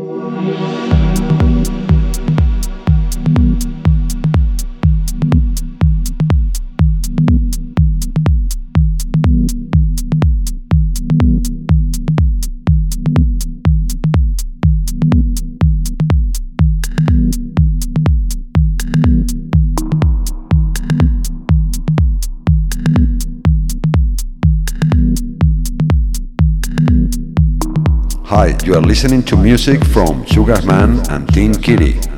Música you are listening to music from Sugarman and Teen Kitty.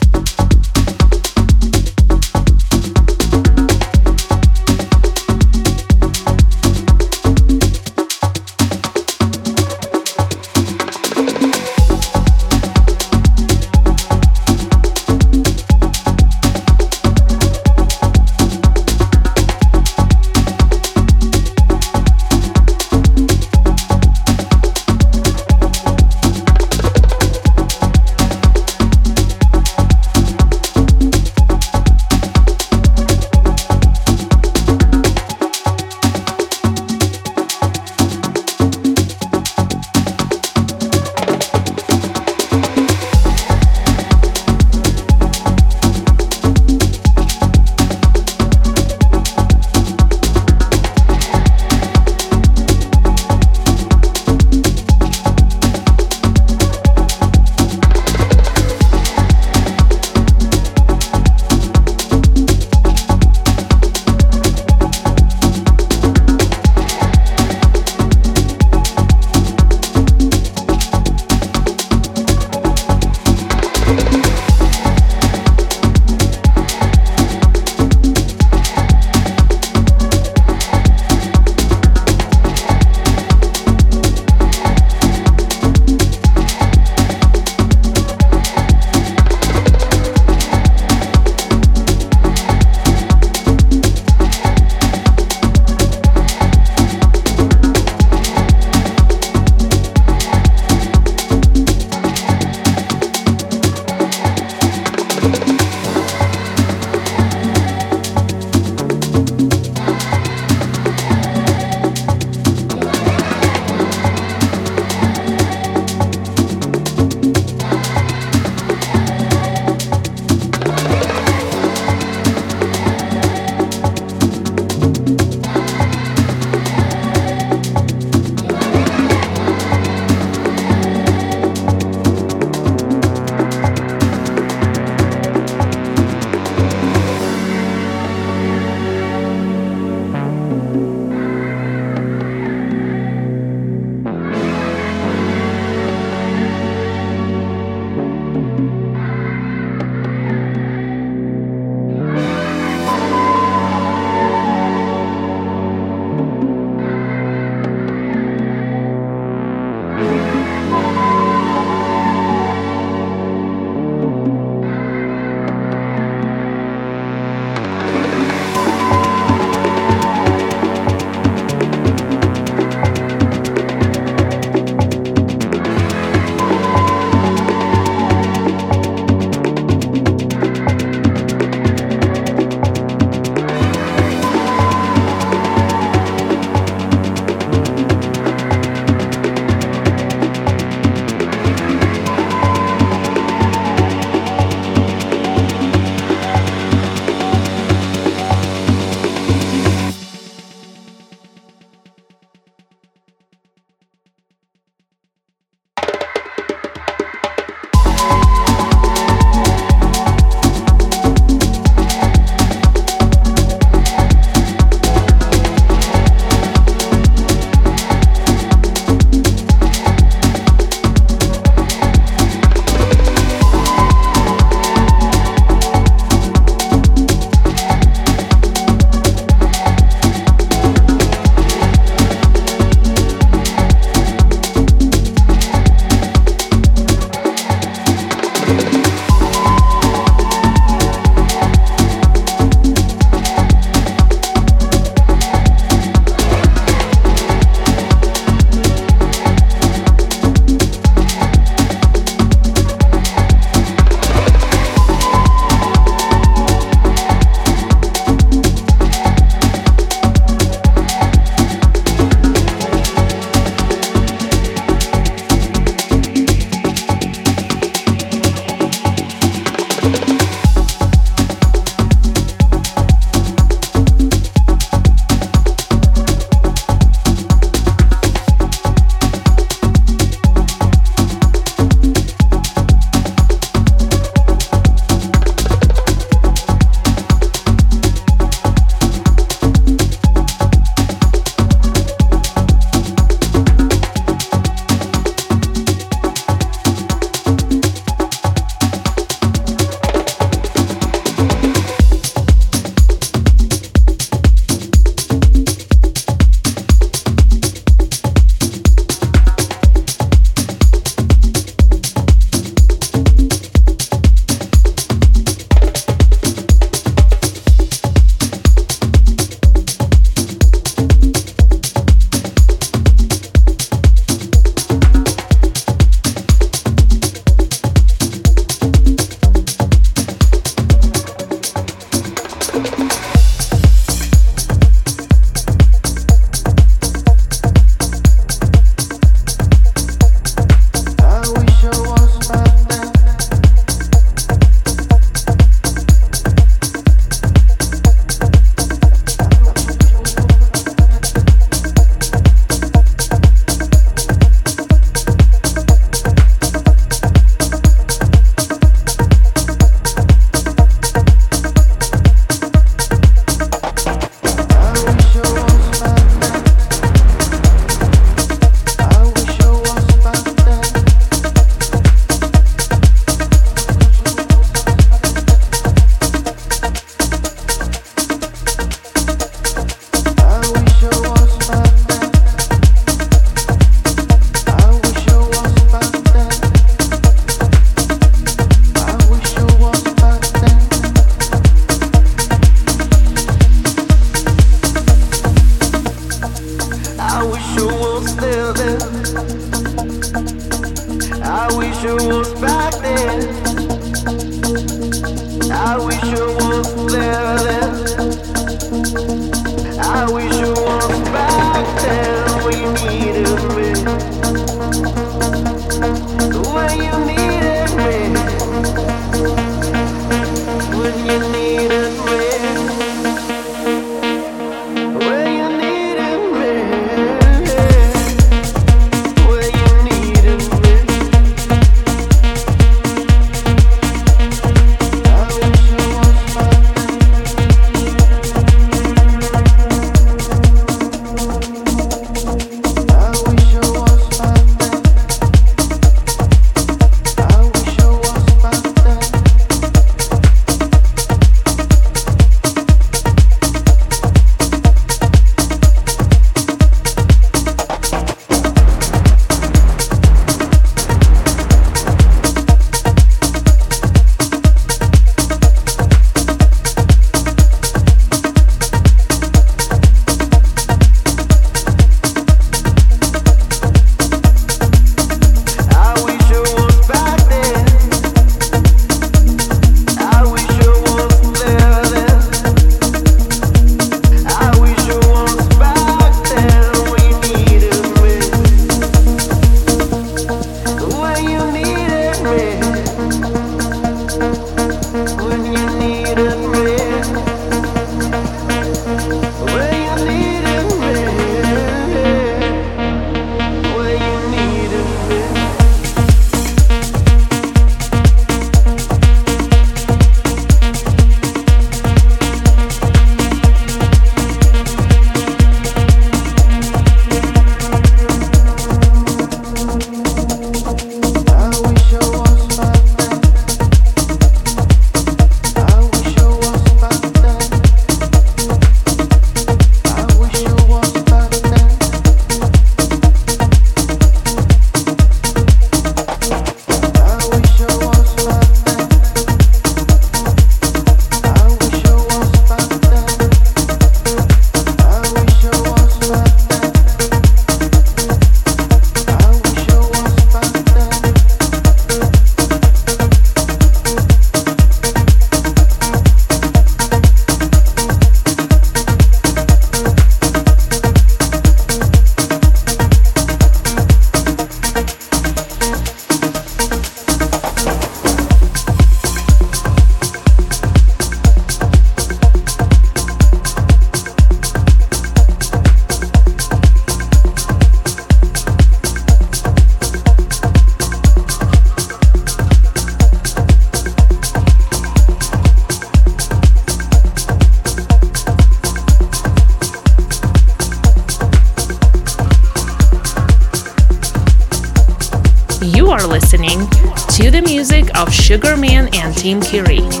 Team Kiri.